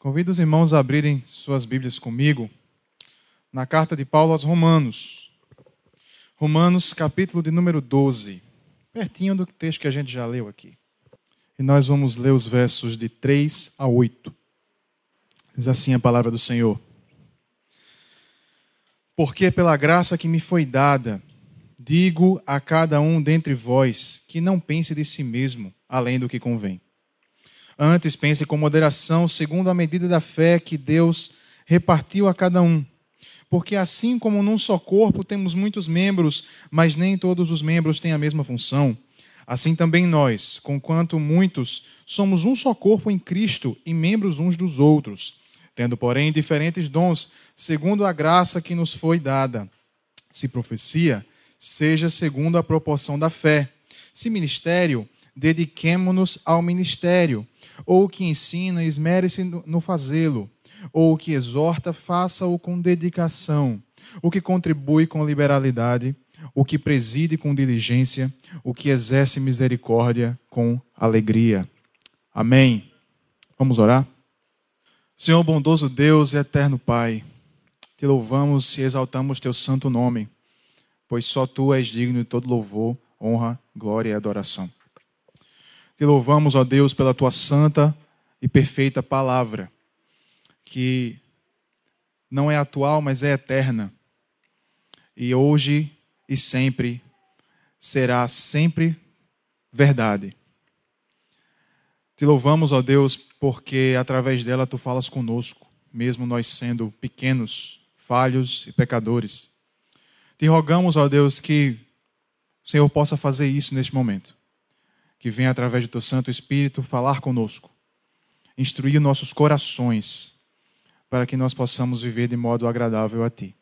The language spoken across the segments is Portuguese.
Convido os irmãos a abrirem suas Bíblias comigo na carta de Paulo aos Romanos. Romanos, capítulo de número 12, pertinho do texto que a gente já leu aqui. E nós vamos ler os versos de 3 a 8. Diz assim a palavra do Senhor. Porque pela graça que me foi dada, digo a cada um dentre vós que não pense de si mesmo além do que convém Antes, pense com moderação, segundo a medida da fé que Deus repartiu a cada um. Porque assim como num só corpo temos muitos membros, mas nem todos os membros têm a mesma função, assim também nós, conquanto muitos, somos um só corpo em Cristo e membros uns dos outros, tendo, porém, diferentes dons, segundo a graça que nos foi dada. Se profecia, seja segundo a proporção da fé. Se ministério, dediquemo-nos ao ministério. Ou o que ensina, esmere-se no fazê-lo. Ou o que exorta, faça-o com dedicação. O que contribui com liberalidade, o que preside com diligência, o que exerce misericórdia com alegria. Amém. Vamos orar? Senhor bondoso Deus e eterno Pai, te louvamos e exaltamos teu santo nome, pois só tu és digno de todo louvor, honra, glória e adoração. Te louvamos, ó Deus, pela tua santa e perfeita palavra, que não é atual, mas é eterna. E hoje e sempre será sempre verdade. Te louvamos, ó Deus, porque através dela tu falas conosco, mesmo nós sendo pequenos, falhos e pecadores. Te rogamos, ó Deus, que o Senhor possa fazer isso neste momento que vem através do teu Santo Espírito falar conosco, instruir nossos corações, para que nós possamos viver de modo agradável a ti.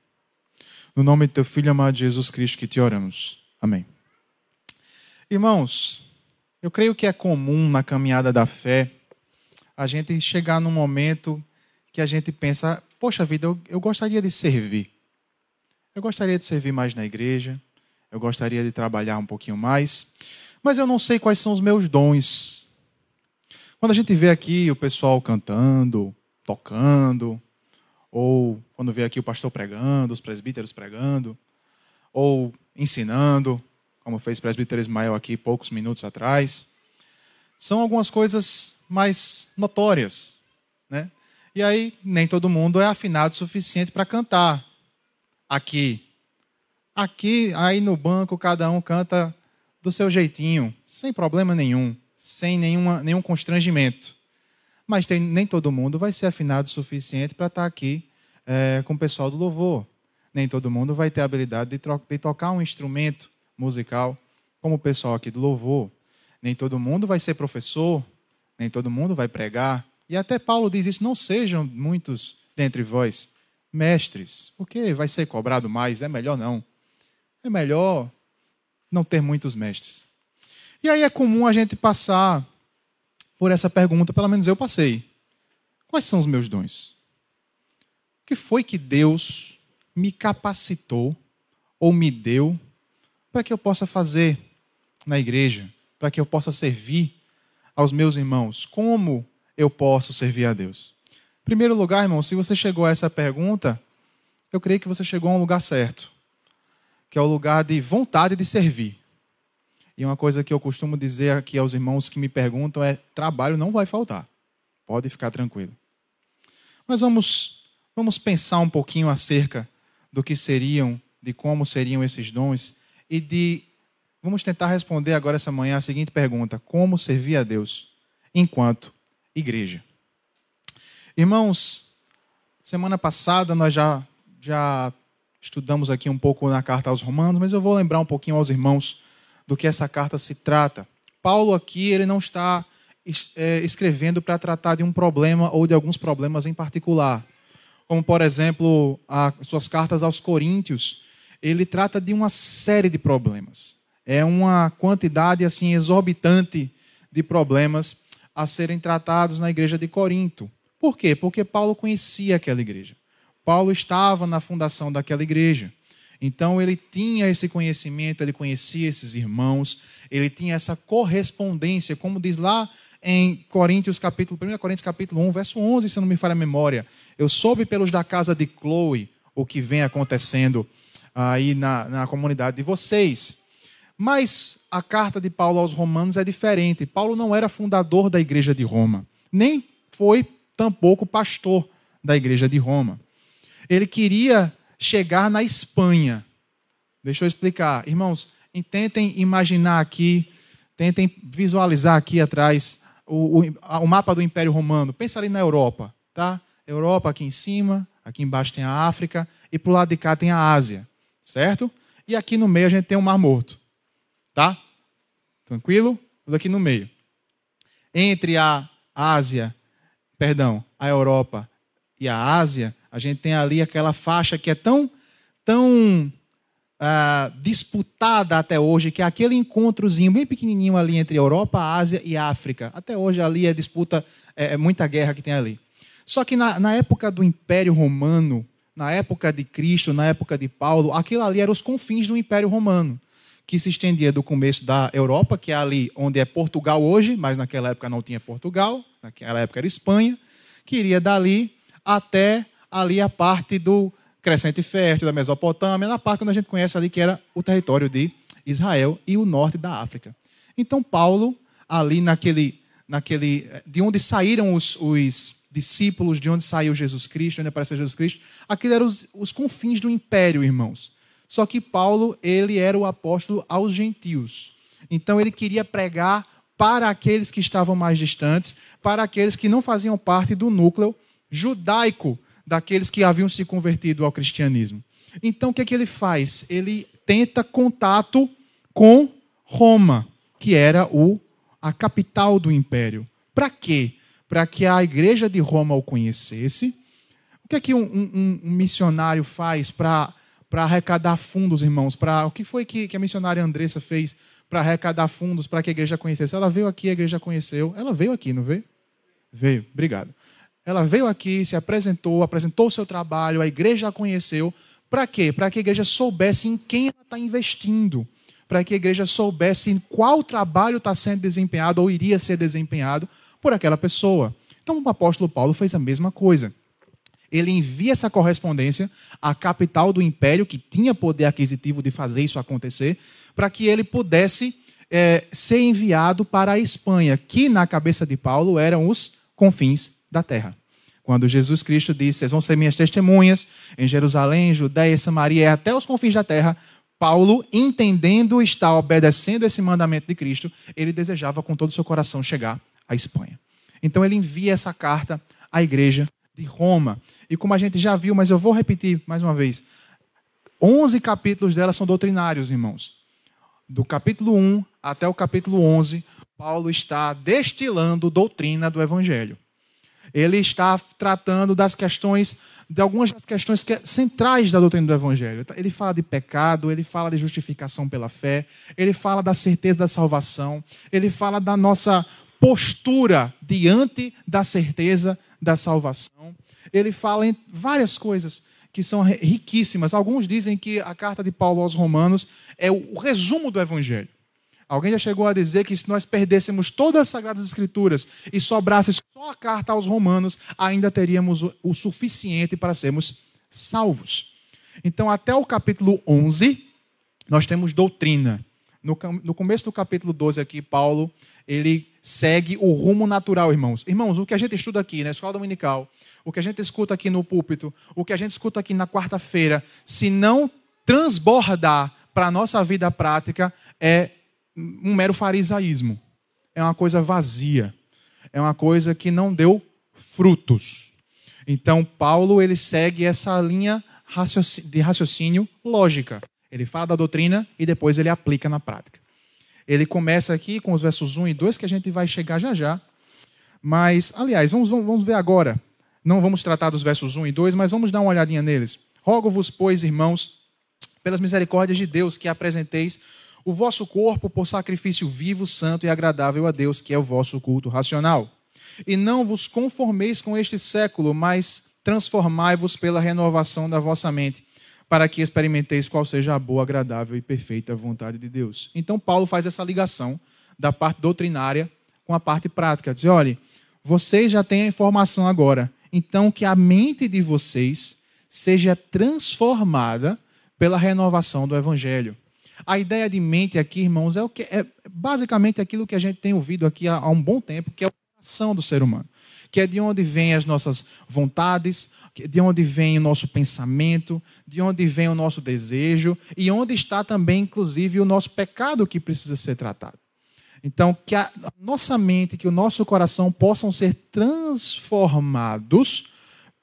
No nome do teu Filho amado Jesus Cristo que te oramos. Amém. Irmãos, eu creio que é comum na caminhada da fé a gente chegar num momento que a gente pensa: poxa vida, eu, eu gostaria de servir. Eu gostaria de servir mais na igreja. Eu gostaria de trabalhar um pouquinho mais mas eu não sei quais são os meus dons. Quando a gente vê aqui o pessoal cantando, tocando, ou quando vê aqui o pastor pregando, os presbíteros pregando, ou ensinando, como fez o presbítero Ismael aqui poucos minutos atrás, são algumas coisas mais notórias, né? E aí nem todo mundo é afinado o suficiente para cantar aqui. Aqui, aí no banco, cada um canta do seu jeitinho, sem problema nenhum, sem nenhuma, nenhum constrangimento. Mas tem, nem todo mundo vai ser afinado o suficiente para estar tá aqui é, com o pessoal do louvor. Nem todo mundo vai ter a habilidade de, de tocar um instrumento musical como o pessoal aqui do louvor. Nem todo mundo vai ser professor, nem todo mundo vai pregar. E até Paulo diz isso: não sejam muitos dentre vós mestres, porque vai ser cobrado mais, é melhor não. É melhor não ter muitos mestres. E aí é comum a gente passar por essa pergunta, pelo menos eu passei. Quais são os meus dons? O que foi que Deus me capacitou ou me deu para que eu possa fazer na igreja, para que eu possa servir aos meus irmãos? Como eu posso servir a Deus? Em primeiro lugar, irmão, se você chegou a essa pergunta, eu creio que você chegou a um lugar certo que é o lugar de vontade de servir. E uma coisa que eu costumo dizer aqui aos irmãos que me perguntam é: trabalho não vai faltar. Pode ficar tranquilo. Mas vamos, vamos pensar um pouquinho acerca do que seriam, de como seriam esses dons e de. Vamos tentar responder agora essa manhã a seguinte pergunta: Como servir a Deus enquanto igreja? Irmãos, semana passada nós já, já Estudamos aqui um pouco na carta aos Romanos, mas eu vou lembrar um pouquinho aos irmãos do que essa carta se trata. Paulo aqui ele não está é, escrevendo para tratar de um problema ou de alguns problemas em particular, como por exemplo as suas cartas aos Coríntios. Ele trata de uma série de problemas. É uma quantidade assim exorbitante de problemas a serem tratados na igreja de Corinto. Por quê? Porque Paulo conhecia aquela igreja. Paulo estava na fundação daquela igreja. Então ele tinha esse conhecimento, ele conhecia esses irmãos, ele tinha essa correspondência, como diz lá em Coríntios capítulo 1 Coríntios capítulo 1, verso 11, se não me falha a memória. Eu soube pelos da casa de Chloe o que vem acontecendo aí na, na comunidade de vocês. Mas a carta de Paulo aos Romanos é diferente. Paulo não era fundador da igreja de Roma, nem foi tampouco pastor da igreja de Roma. Ele queria chegar na Espanha. Deixa eu explicar. Irmãos, tentem imaginar aqui, tentem visualizar aqui atrás o, o, o mapa do Império Romano. Pensa ali na Europa, tá? Europa aqui em cima, aqui embaixo tem a África e para o lado de cá tem a Ásia, certo? E aqui no meio a gente tem o Mar Morto, tá? Tranquilo? Tudo aqui no meio. Entre a Ásia, perdão, a Europa e a Ásia, a gente tem ali aquela faixa que é tão, tão ah, disputada até hoje, que é aquele encontrozinho bem pequenininho ali entre Europa, Ásia e África. Até hoje ali é disputa, é, é muita guerra que tem ali. Só que na, na época do Império Romano, na época de Cristo, na época de Paulo, aquilo ali eram os confins do Império Romano, que se estendia do começo da Europa, que é ali onde é Portugal hoje, mas naquela época não tinha Portugal, naquela época era Espanha, que iria dali até ali a parte do Crescente Fértil, da Mesopotâmia, na parte que a gente conhece ali, que era o território de Israel e o norte da África. Então, Paulo, ali naquele, naquele de onde saíram os, os discípulos, de onde saiu Jesus Cristo, onde apareceu Jesus Cristo, aquilo eram os, os confins do império, irmãos. Só que Paulo, ele era o apóstolo aos gentios. Então, ele queria pregar para aqueles que estavam mais distantes, para aqueles que não faziam parte do núcleo judaico daqueles que haviam se convertido ao cristianismo. Então, o que é que ele faz? Ele tenta contato com Roma, que era o, a capital do império. Para quê? Para que a igreja de Roma o conhecesse. O que é que um, um, um missionário faz para arrecadar fundos, irmãos? Pra, o que foi que, que a missionária Andressa fez para arrecadar fundos para que a igreja conhecesse? Ela veio aqui, a igreja conheceu. Ela veio aqui, não veio? Veio, obrigado. Ela veio aqui, se apresentou, apresentou o seu trabalho, a igreja a conheceu. Para quê? Para que a igreja soubesse em quem ela está investindo. Para que a igreja soubesse em qual trabalho está sendo desempenhado ou iria ser desempenhado por aquela pessoa. Então o apóstolo Paulo fez a mesma coisa. Ele envia essa correspondência à capital do império, que tinha poder aquisitivo de fazer isso acontecer, para que ele pudesse é, ser enviado para a Espanha, que na cabeça de Paulo eram os confins da terra. Quando Jesus Cristo disse: Vocês vão ser minhas testemunhas em Jerusalém, Judéia, Samaria e até os confins da terra. Paulo, entendendo estar obedecendo esse mandamento de Cristo, ele desejava com todo o seu coração chegar à Espanha. Então ele envia essa carta à igreja de Roma. E como a gente já viu, mas eu vou repetir mais uma vez: 11 capítulos dela são doutrinários, irmãos. Do capítulo 1 até o capítulo 11, Paulo está destilando doutrina do evangelho ele está tratando das questões, de algumas das questões que, é centrais da doutrina do Evangelho. Ele fala de pecado, ele fala de justificação pela fé, ele fala da certeza da salvação, ele fala da nossa postura diante da certeza da salvação. Ele fala em várias coisas que são riquíssimas. Alguns dizem que a carta de Paulo aos Romanos é o resumo do Evangelho. Alguém já chegou a dizer que se nós perdêssemos todas as Sagradas Escrituras e sobrasse só a carta aos Romanos, ainda teríamos o suficiente para sermos salvos. Então, até o capítulo 11, nós temos doutrina. No, no começo do capítulo 12 aqui, Paulo, ele segue o rumo natural, irmãos. Irmãos, o que a gente estuda aqui na escola dominical, o que a gente escuta aqui no púlpito, o que a gente escuta aqui na quarta-feira, se não transbordar para a nossa vida prática, é um mero farisaísmo. É uma coisa vazia. É uma coisa que não deu frutos. Então, Paulo ele segue essa linha de raciocínio lógica. Ele fala da doutrina e depois ele aplica na prática. Ele começa aqui com os versos 1 e 2, que a gente vai chegar já já. Mas, aliás, vamos, vamos ver agora. Não vamos tratar dos versos 1 e 2, mas vamos dar uma olhadinha neles. Rogo-vos, pois, irmãos, pelas misericórdias de Deus, que apresenteis o vosso corpo por sacrifício vivo, santo e agradável a Deus, que é o vosso culto racional. E não vos conformeis com este século, mas transformai-vos pela renovação da vossa mente, para que experimenteis qual seja a boa, agradável e perfeita vontade de Deus. Então, Paulo faz essa ligação da parte doutrinária com a parte prática. Dizer, olha, vocês já têm a informação agora. Então, que a mente de vocês seja transformada pela renovação do Evangelho. A ideia de mente aqui, irmãos, é o que é basicamente aquilo que a gente tem ouvido aqui há, há um bom tempo, que é o coração do ser humano, que é de onde vêm as nossas vontades, de onde vem o nosso pensamento, de onde vem o nosso desejo e onde está também, inclusive, o nosso pecado que precisa ser tratado. Então, que a nossa mente, que o nosso coração possam ser transformados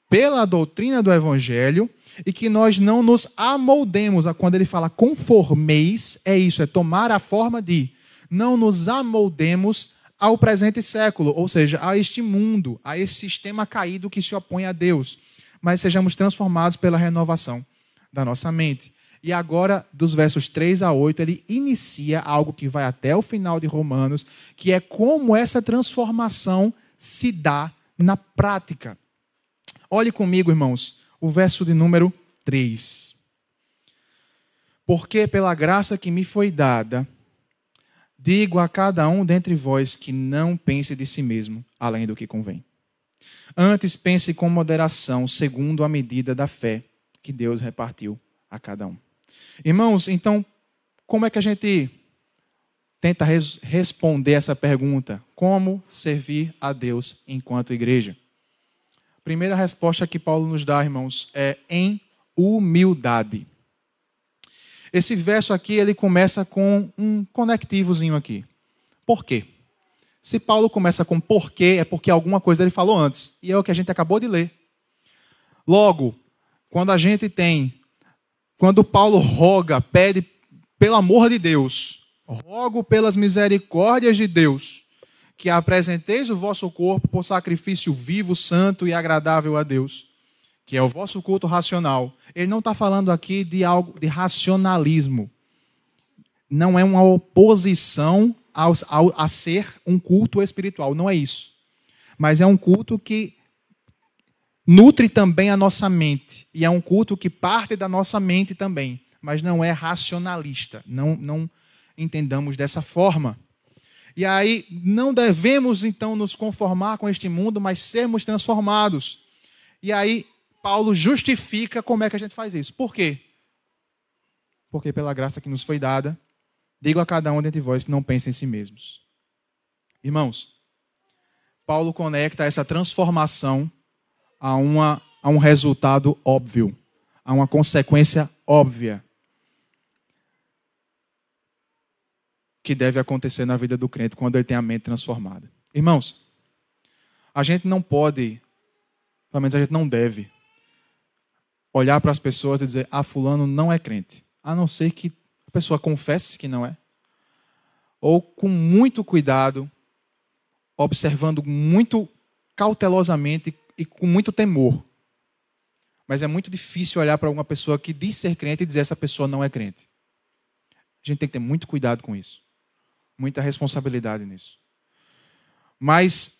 pela doutrina do Evangelho e que nós não nos amoldemos. Quando ele fala conformeis, é isso, é tomar a forma de. Não nos amoldemos ao presente século, ou seja, a este mundo, a esse sistema caído que se opõe a Deus, mas sejamos transformados pela renovação da nossa mente. E agora, dos versos 3 a 8, ele inicia algo que vai até o final de Romanos, que é como essa transformação se dá na prática. Olhe comigo, irmãos, o verso de número 3. Porque pela graça que me foi dada, digo a cada um dentre vós que não pense de si mesmo além do que convém. Antes pense com moderação, segundo a medida da fé que Deus repartiu a cada um. Irmãos, então, como é que a gente tenta res responder essa pergunta? Como servir a Deus enquanto igreja? Primeira resposta que Paulo nos dá, irmãos, é em humildade. Esse verso aqui, ele começa com um conectivozinho aqui. Por quê? Se Paulo começa com porquê, é porque alguma coisa ele falou antes. E é o que a gente acabou de ler. Logo, quando a gente tem, quando Paulo roga, pede pelo amor de Deus, rogo pelas misericórdias de Deus, que apresenteis o vosso corpo por sacrifício vivo, santo e agradável a Deus, que é o vosso culto racional. Ele não está falando aqui de algo de racionalismo. Não é uma oposição ao, ao, a ser um culto espiritual. Não é isso. Mas é um culto que nutre também a nossa mente. E é um culto que parte da nossa mente também. Mas não é racionalista. Não, não entendamos dessa forma. E aí, não devemos então nos conformar com este mundo, mas sermos transformados. E aí, Paulo justifica como é que a gente faz isso. Por quê? Porque pela graça que nos foi dada, digo a cada um dentre vós que não pense em si mesmos. Irmãos, Paulo conecta essa transformação a, uma, a um resultado óbvio, a uma consequência óbvia. Que deve acontecer na vida do crente quando ele tem a mente transformada. Irmãos, a gente não pode, pelo menos a gente não deve, olhar para as pessoas e dizer: ah, Fulano não é crente. A não ser que a pessoa confesse que não é. Ou com muito cuidado, observando muito cautelosamente e com muito temor. Mas é muito difícil olhar para uma pessoa que diz ser crente e dizer essa pessoa não é crente. A gente tem que ter muito cuidado com isso muita responsabilidade nisso. Mas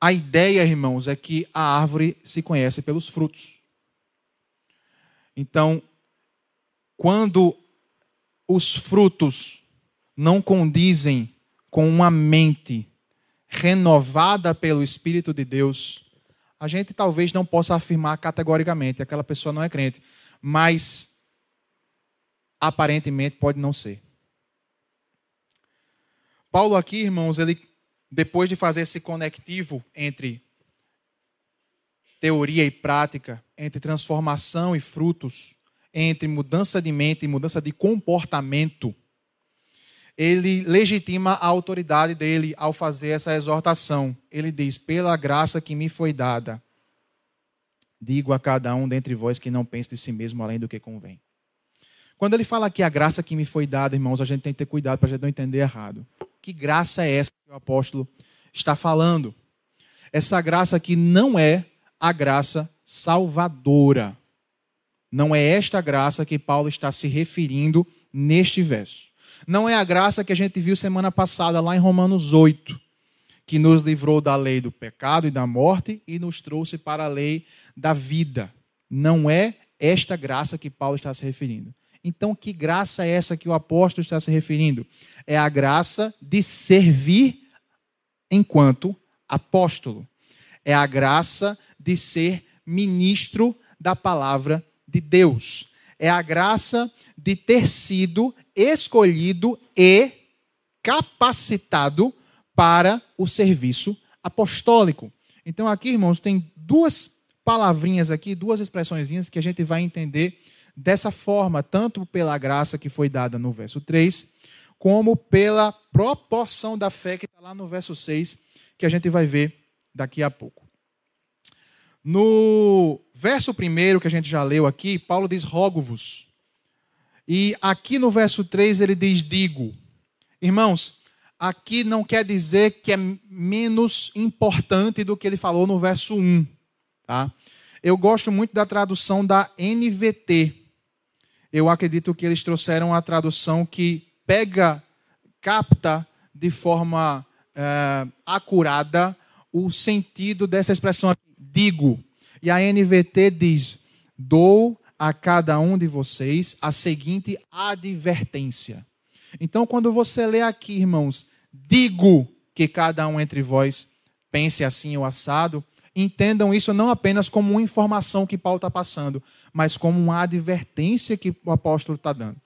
a ideia, irmãos, é que a árvore se conhece pelos frutos. Então, quando os frutos não condizem com uma mente renovada pelo Espírito de Deus, a gente talvez não possa afirmar categoricamente aquela pessoa não é crente, mas aparentemente pode não ser. Paulo aqui, irmãos, ele depois de fazer esse conectivo entre teoria e prática, entre transformação e frutos, entre mudança de mente e mudança de comportamento, ele legitima a autoridade dele ao fazer essa exortação. Ele diz: Pela graça que me foi dada, digo a cada um dentre vós que não pense de si mesmo além do que convém. Quando ele fala aqui a graça que me foi dada, irmãos, a gente tem que ter cuidado para a gente não entender errado. Que graça é essa que o apóstolo está falando? Essa graça aqui não é a graça salvadora. Não é esta graça que Paulo está se referindo neste verso. Não é a graça que a gente viu semana passada lá em Romanos 8, que nos livrou da lei do pecado e da morte e nos trouxe para a lei da vida. Não é esta graça que Paulo está se referindo. Então, que graça é essa que o apóstolo está se referindo? É a graça de servir enquanto apóstolo. É a graça de ser ministro da palavra de Deus. É a graça de ter sido escolhido e capacitado para o serviço apostólico. Então, aqui, irmãos, tem duas palavrinhas aqui, duas expressões que a gente vai entender dessa forma, tanto pela graça que foi dada no verso 3, como pela proporção da fé que está lá no verso 6, que a gente vai ver daqui a pouco. No verso 1 que a gente já leu aqui, Paulo diz: rogo-vos. E aqui no verso 3 ele diz: digo. Irmãos, aqui não quer dizer que é menos importante do que ele falou no verso 1. Tá? Eu gosto muito da tradução da NVT. Eu acredito que eles trouxeram a tradução que pega, capta de forma é, acurada o sentido dessa expressão aqui, digo. E a NVT diz: dou a cada um de vocês a seguinte advertência. Então, quando você lê aqui, irmãos, digo que cada um entre vós pense assim ou assado, entendam isso não apenas como uma informação que Paulo está passando, mas como uma advertência que o apóstolo está dando.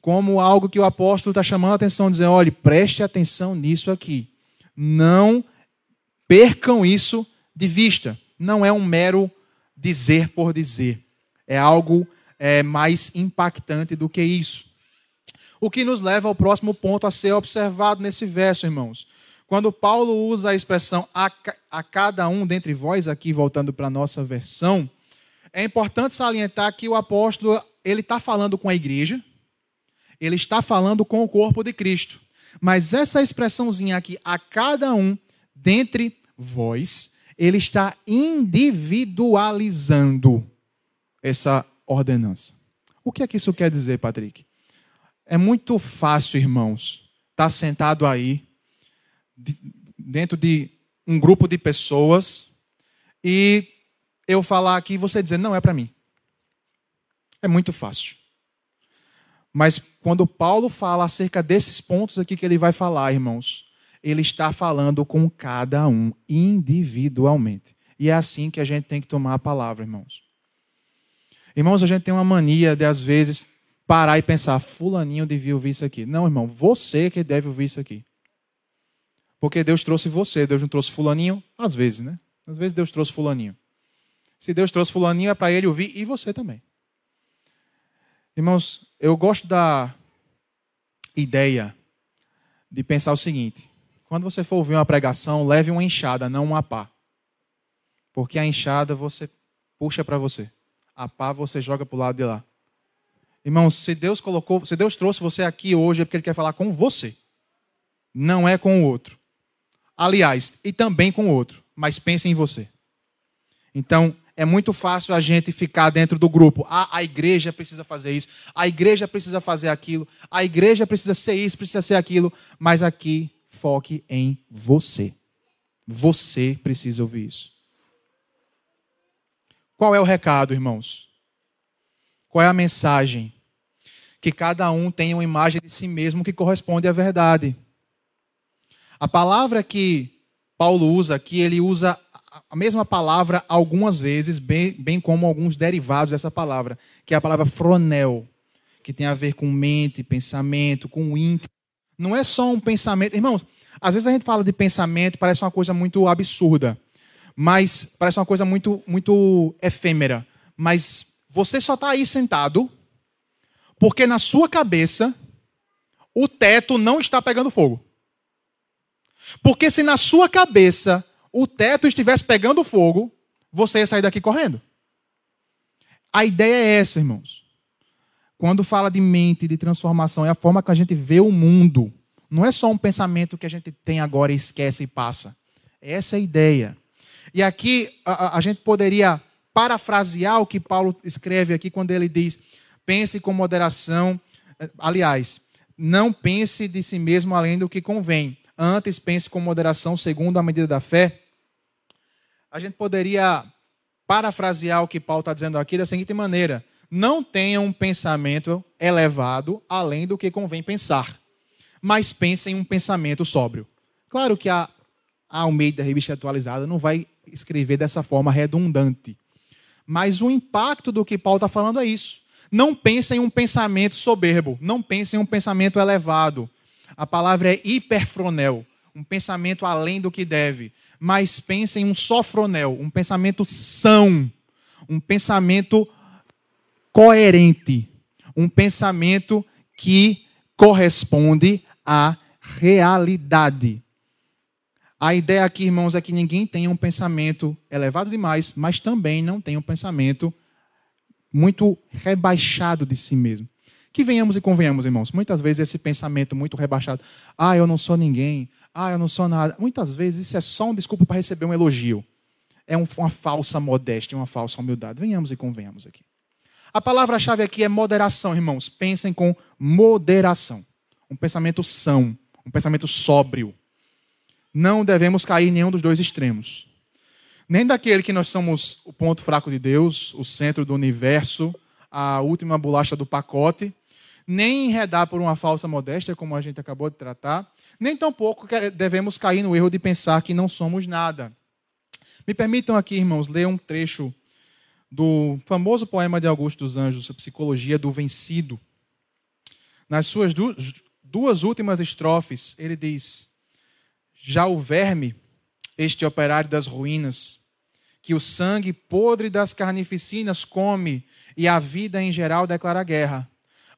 Como algo que o apóstolo está chamando a atenção, dizendo: olhe, preste atenção nisso aqui. Não percam isso de vista. Não é um mero dizer por dizer. É algo é, mais impactante do que isso. O que nos leva ao próximo ponto a ser observado nesse verso, irmãos. Quando Paulo usa a expressão a, a cada um dentre vós, aqui voltando para a nossa versão, é importante salientar que o apóstolo ele está falando com a igreja, ele está falando com o corpo de Cristo. Mas essa expressãozinha aqui, a cada um dentre vós, ele está individualizando essa ordenança. O que é que isso quer dizer, Patrick? É muito fácil, irmãos, estar tá sentado aí, dentro de um grupo de pessoas, e eu falar aqui e você dizer, não é para mim. É muito fácil. Mas quando Paulo fala acerca desses pontos aqui que ele vai falar, irmãos, ele está falando com cada um individualmente. E é assim que a gente tem que tomar a palavra, irmãos. Irmãos, a gente tem uma mania de, às vezes, parar e pensar: Fulaninho devia ouvir isso aqui. Não, irmão, você que deve ouvir isso aqui. Porque Deus trouxe você, Deus não trouxe Fulaninho, às vezes, né? Às vezes Deus trouxe Fulaninho. Se Deus trouxe Fulaninho, é para ele ouvir e você também. Irmãos, eu gosto da ideia de pensar o seguinte: quando você for ouvir uma pregação, leve uma enxada, não uma pá. Porque a enxada você puxa para você. A pá você joga para o lado de lá. Irmãos, se Deus colocou, se Deus trouxe você aqui hoje é porque Ele quer falar com você. Não é com o outro. Aliás, e também com o outro. Mas pense em você. Então, é muito fácil a gente ficar dentro do grupo. Ah, a igreja precisa fazer isso, a igreja precisa fazer aquilo, a igreja precisa ser isso, precisa ser aquilo. Mas aqui foque em você. Você precisa ouvir isso. Qual é o recado, irmãos? Qual é a mensagem? Que cada um tenha uma imagem de si mesmo que corresponde à verdade. A palavra que Paulo usa aqui, ele usa a mesma palavra algumas vezes, bem, bem como alguns derivados dessa palavra, que é a palavra fronel, que tem a ver com mente, pensamento, com íntimo. Não é só um pensamento. Irmãos, às vezes a gente fala de pensamento, parece uma coisa muito absurda, mas parece uma coisa muito, muito efêmera. Mas você só está aí sentado porque na sua cabeça o teto não está pegando fogo. Porque se na sua cabeça o teto estivesse pegando fogo, você ia sair daqui correndo. A ideia é essa, irmãos. Quando fala de mente, de transformação, é a forma que a gente vê o mundo. Não é só um pensamento que a gente tem agora e esquece e passa. Essa é a ideia. E aqui a, a gente poderia parafrasear o que Paulo escreve aqui quando ele diz: pense com moderação. Aliás, não pense de si mesmo além do que convém. Antes pense com moderação segundo a medida da fé. A gente poderia parafrasear o que Paulo está dizendo aqui da seguinte maneira: não tenha um pensamento elevado além do que convém pensar mas pensa em um pensamento sóbrio. Claro que a, Almeida, revista atualizada, não vai escrever dessa forma redundante. Mas o impacto do que Paulo está falando é isso. Não pense em um pensamento soberbo, não pense em um pensamento elevado. A palavra é hiperfronel, um pensamento além do que deve. Mas pense em um sofronel, um pensamento são, um pensamento coerente, um pensamento que corresponde à realidade. A ideia aqui, irmãos, é que ninguém tenha um pensamento elevado demais, mas também não tenha um pensamento muito rebaixado de si mesmo. Que venhamos e convenhamos, irmãos. Muitas vezes esse pensamento muito rebaixado, ah, eu não sou ninguém, ah, eu não sou nada. Muitas vezes isso é só um desculpa para receber um elogio. É uma falsa modéstia, uma falsa humildade. Venhamos e convenhamos aqui. A palavra-chave aqui é moderação, irmãos. Pensem com moderação. Um pensamento são, um pensamento sóbrio não devemos cair em nenhum dos dois extremos. Nem daquele que nós somos o ponto fraco de Deus, o centro do universo, a última bolacha do pacote, nem enredar por uma falsa modéstia, como a gente acabou de tratar, nem tampouco devemos cair no erro de pensar que não somos nada. Me permitam aqui, irmãos, ler um trecho do famoso poema de Augusto dos Anjos, A Psicologia do Vencido. Nas suas duas últimas estrofes, ele diz: já o verme, este operário das ruínas, que o sangue podre das carnificinas come e a vida em geral declara guerra,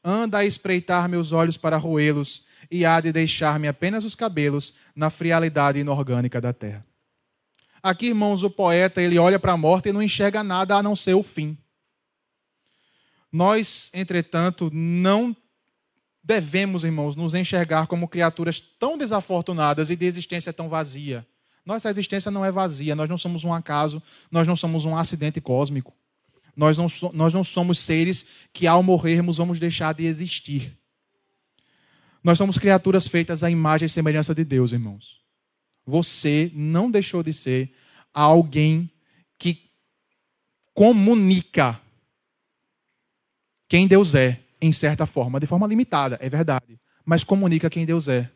anda a espreitar meus olhos para roê-los e há de deixar-me apenas os cabelos na frialidade inorgânica da terra. Aqui, irmãos, o poeta ele olha para a morte e não enxerga nada a não ser o fim. Nós, entretanto, não devemos, irmãos, nos enxergar como criaturas tão desafortunadas e de existência tão vazia. Nossa existência não é vazia, nós não somos um acaso, nós não somos um acidente cósmico. Nós não, nós não somos seres que, ao morrermos, vamos deixar de existir. Nós somos criaturas feitas à imagem e semelhança de Deus, irmãos. Você não deixou de ser alguém que comunica quem Deus é em certa forma, de forma limitada, é verdade, mas comunica quem Deus é.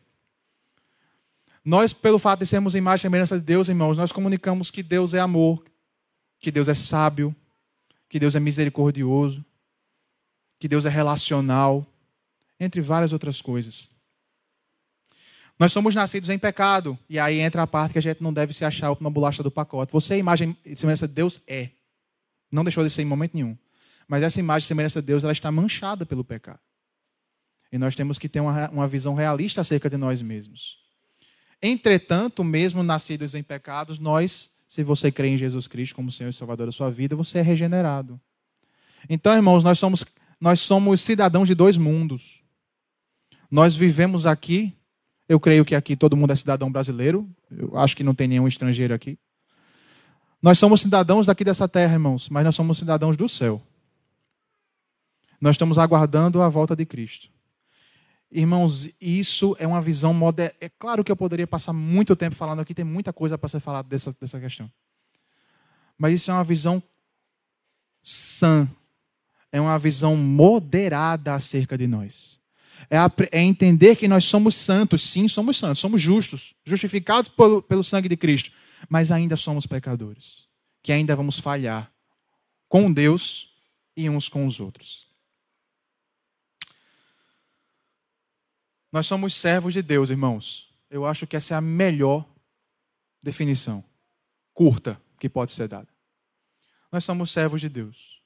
Nós, pelo fato de sermos imagem e semelhança de Deus, irmãos, nós comunicamos que Deus é amor, que Deus é sábio, que Deus é misericordioso, que Deus é relacional, entre várias outras coisas. Nós somos nascidos em pecado, e aí entra a parte que a gente não deve se achar uma bolacha do pacote. Você é imagem e semelhança de Deus? É. Não deixou de ser em momento nenhum. Mas essa imagem de semelhança de Deus ela está manchada pelo pecado. E nós temos que ter uma, uma visão realista acerca de nós mesmos. Entretanto, mesmo nascidos em pecados, nós, se você crê em Jesus Cristo como Senhor e Salvador da sua vida, você é regenerado. Então, irmãos, nós somos, nós somos cidadãos de dois mundos. Nós vivemos aqui, eu creio que aqui todo mundo é cidadão brasileiro, eu acho que não tem nenhum estrangeiro aqui. Nós somos cidadãos daqui dessa terra, irmãos, mas nós somos cidadãos do céu. Nós estamos aguardando a volta de Cristo. Irmãos, isso é uma visão moderna. É claro que eu poderia passar muito tempo falando aqui, tem muita coisa para ser falada dessa, dessa questão. Mas isso é uma visão sã. É uma visão moderada acerca de nós. É, a, é, entender que nós somos santos, sim, somos santos, somos justos, justificados pelo, pelo sangue de Cristo, mas ainda somos pecadores, que ainda vamos falhar com Deus e uns com os outros. Nós somos servos de Deus, irmãos. Eu acho que essa é a melhor definição, curta, que pode ser dada. Nós somos servos de Deus.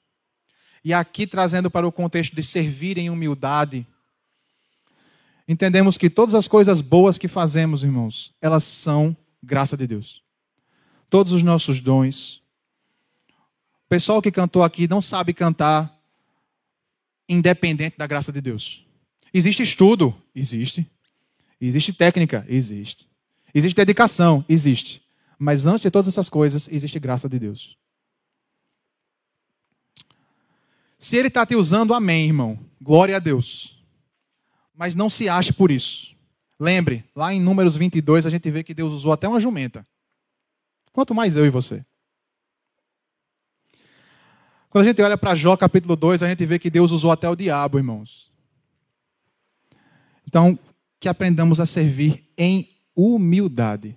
E aqui, trazendo para o contexto de servir em humildade, entendemos que todas as coisas boas que fazemos, irmãos, elas são graça de Deus. Todos os nossos dons. O pessoal que cantou aqui não sabe cantar independente da graça de Deus. Existe estudo? Existe. Existe técnica? Existe. Existe dedicação? Existe. Mas antes de todas essas coisas, existe graça de Deus. Se ele está te usando, amém, irmão. Glória a Deus. Mas não se ache por isso. Lembre, lá em Números 22, a gente vê que Deus usou até uma jumenta. Quanto mais eu e você. Quando a gente olha para Jó capítulo 2, a gente vê que Deus usou até o diabo, irmãos. Então, que aprendamos a servir em humildade.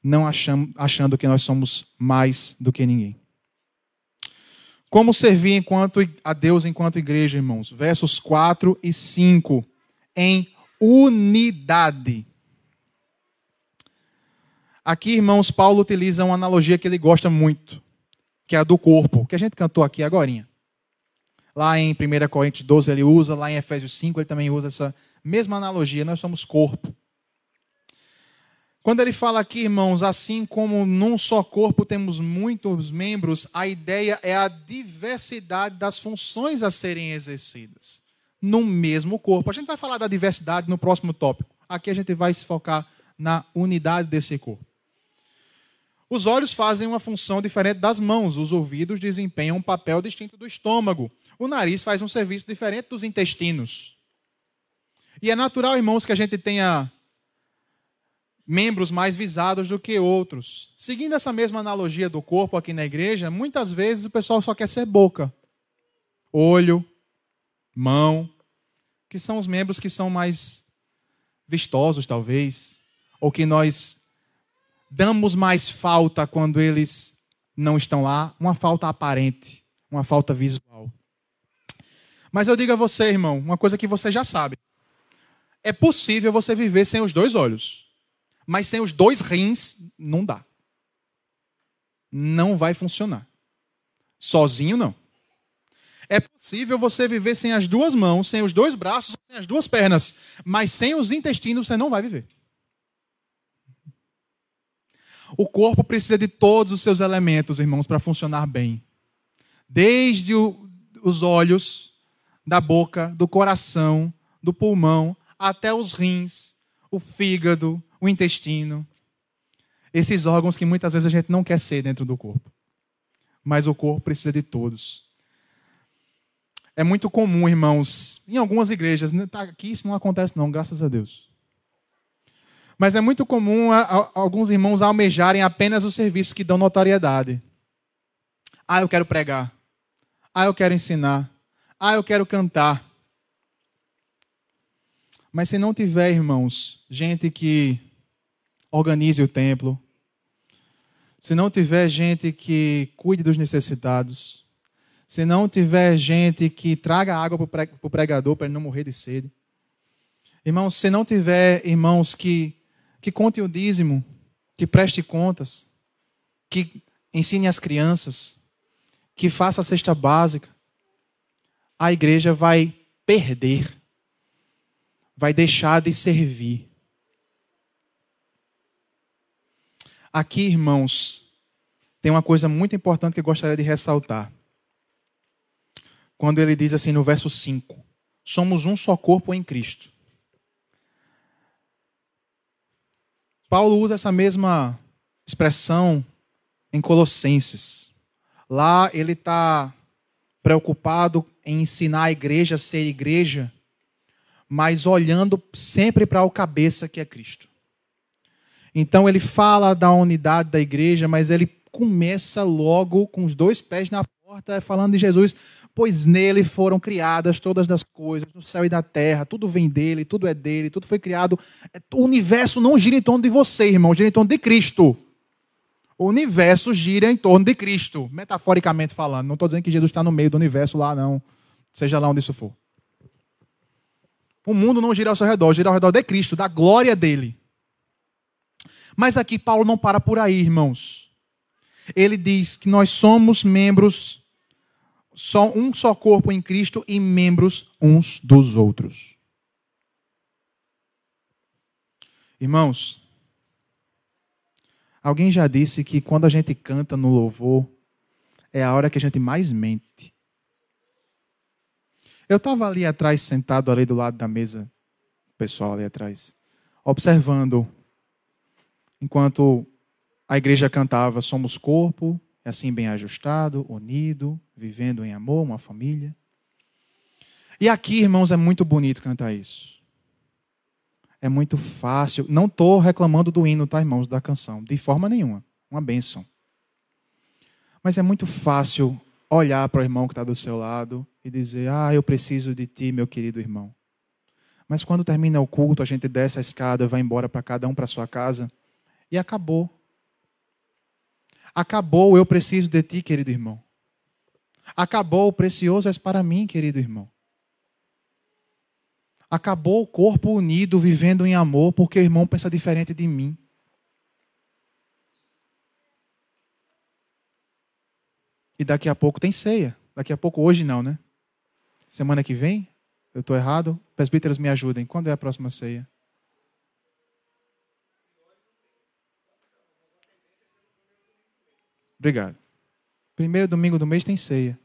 não achando que nós somos mais do que ninguém. Como servir enquanto a Deus enquanto igreja, irmãos? Versos 4 e 5. Em unidade. Aqui, irmãos, Paulo utiliza uma analogia que ele gosta muito, que é a do corpo, que a gente cantou aqui agora. Lá em 1 Coríntios 12 ele usa, lá em Efésios 5 ele também usa essa mesma analogia, nós somos corpo. Quando ele fala aqui, irmãos, assim como num só corpo temos muitos membros, a ideia é a diversidade das funções a serem exercidas no mesmo corpo. A gente vai falar da diversidade no próximo tópico. Aqui a gente vai se focar na unidade desse corpo. Os olhos fazem uma função diferente das mãos, os ouvidos desempenham um papel distinto do estômago, o nariz faz um serviço diferente dos intestinos. E é natural, irmãos, que a gente tenha membros mais visados do que outros. Seguindo essa mesma analogia do corpo aqui na igreja, muitas vezes o pessoal só quer ser boca, olho, mão, que são os membros que são mais vistosos, talvez, ou que nós damos mais falta quando eles não estão lá, uma falta aparente, uma falta visual. Mas eu digo a você, irmão, uma coisa que você já sabe. É possível você viver sem os dois olhos. Mas sem os dois rins, não dá. Não vai funcionar. Sozinho, não. É possível você viver sem as duas mãos, sem os dois braços, sem as duas pernas. Mas sem os intestinos, você não vai viver. O corpo precisa de todos os seus elementos, irmãos, para funcionar bem. Desde o, os olhos, da boca, do coração, do pulmão, até os rins, o fígado, o intestino. Esses órgãos que muitas vezes a gente não quer ser dentro do corpo. Mas o corpo precisa de todos. É muito comum, irmãos, em algumas igrejas, né, tá, aqui isso não acontece não, graças a Deus. Mas é muito comum a, a, alguns irmãos almejarem apenas os serviços que dão notoriedade. Ah, eu quero pregar. Ah, eu quero ensinar. Ah, eu quero cantar. Mas se não tiver, irmãos, gente que organize o templo, se não tiver gente que cuide dos necessitados, se não tiver gente que traga água para o pregador para ele não morrer de sede, irmãos, se não tiver irmãos que, que contem o dízimo, que preste contas, que ensine as crianças, que faça a cesta básica, a igreja vai perder, vai deixar de servir. Aqui, irmãos, tem uma coisa muito importante que eu gostaria de ressaltar. Quando ele diz assim no verso 5: Somos um só corpo em Cristo. Paulo usa essa mesma expressão em Colossenses. Lá ele está preocupado em ensinar a igreja a ser igreja, mas olhando sempre para o cabeça que é Cristo. Então ele fala da unidade da igreja, mas ele começa logo com os dois pés na porta, falando de Jesus, pois nele foram criadas todas as coisas, no céu e na terra, tudo vem dele, tudo é dele, tudo foi criado. O universo não gira em torno de você, irmão, gira em torno de Cristo. O universo gira em torno de Cristo, metaforicamente falando. Não estou dizendo que Jesus está no meio do universo lá, não. Seja lá onde isso for. O mundo não gira ao seu redor, gira ao redor de Cristo, da glória dele. Mas aqui Paulo não para por aí, irmãos. Ele diz que nós somos membros, só um só corpo em Cristo e membros uns dos outros. Irmãos, alguém já disse que quando a gente canta no louvor, é a hora que a gente mais mente. Eu estava ali atrás, sentado ali do lado da mesa, pessoal ali atrás, observando enquanto a igreja cantava Somos corpo, assim bem ajustado, unido, vivendo em amor, uma família. E aqui, irmãos, é muito bonito cantar isso. É muito fácil. Não estou reclamando do hino, tá, irmãos, da canção, de forma nenhuma. Uma bênção. Mas é muito fácil olhar para o irmão que está do seu lado e dizer: Ah, eu preciso de ti, meu querido irmão. Mas quando termina o culto, a gente desce a escada, vai embora para cada um para sua casa e acabou. Acabou, eu preciso de ti, querido irmão. Acabou, precioso és para mim, querido irmão. Acabou o corpo unido, vivendo em amor, porque o irmão pensa diferente de mim. E daqui a pouco tem ceia. Daqui a pouco, hoje não, né? Semana que vem? Eu estou errado? Presbíteros me ajudem. Quando é a próxima ceia? Obrigado. Primeiro domingo do mês tem ceia.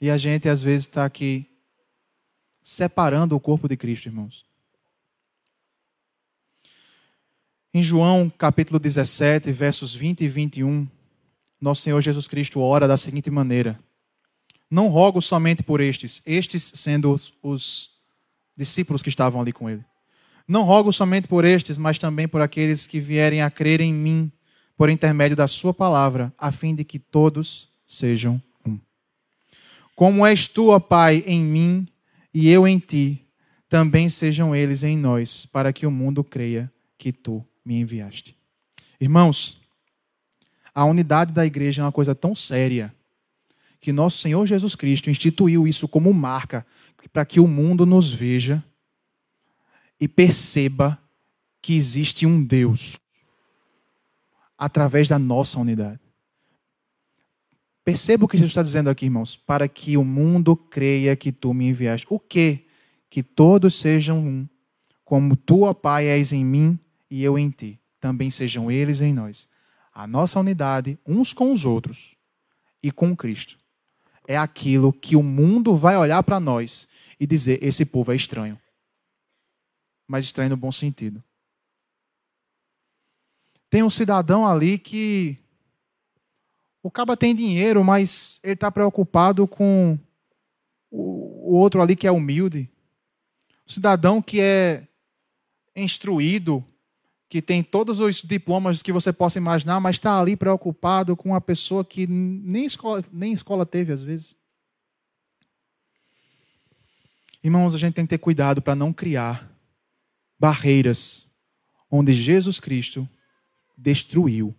E a gente, às vezes, está aqui separando o corpo de Cristo, irmãos. Em João capítulo 17, versos 20 e 21, nosso Senhor Jesus Cristo ora da seguinte maneira: Não rogo somente por estes, estes sendo os, os discípulos que estavam ali com ele. Não rogo somente por estes, mas também por aqueles que vierem a crer em mim por intermédio da Sua palavra, a fim de que todos sejam um. Como és tu, ó Pai, em mim e eu em ti, também sejam eles em nós, para que o mundo creia que tu me enviaste. Irmãos, a unidade da igreja é uma coisa tão séria que nosso Senhor Jesus Cristo instituiu isso como marca para que o mundo nos veja e perceba que existe um Deus através da nossa unidade. Perceba o que Jesus está dizendo aqui, irmãos. Para que o mundo creia que tu me enviaste. O que? Que todos sejam um. Como tu, ó Pai, és em mim e eu em ti. Também sejam eles em nós a nossa unidade uns com os outros e com Cristo é aquilo que o mundo vai olhar para nós e dizer: esse povo é estranho. Mas estranho no bom sentido. Tem um cidadão ali que o caba tem dinheiro, mas ele está preocupado com o outro ali que é humilde. O cidadão que é instruído, que tem todos os diplomas que você possa imaginar, mas está ali preocupado com uma pessoa que nem escola, nem escola teve às vezes. Irmãos, a gente tem que ter cuidado para não criar barreiras onde Jesus Cristo destruiu.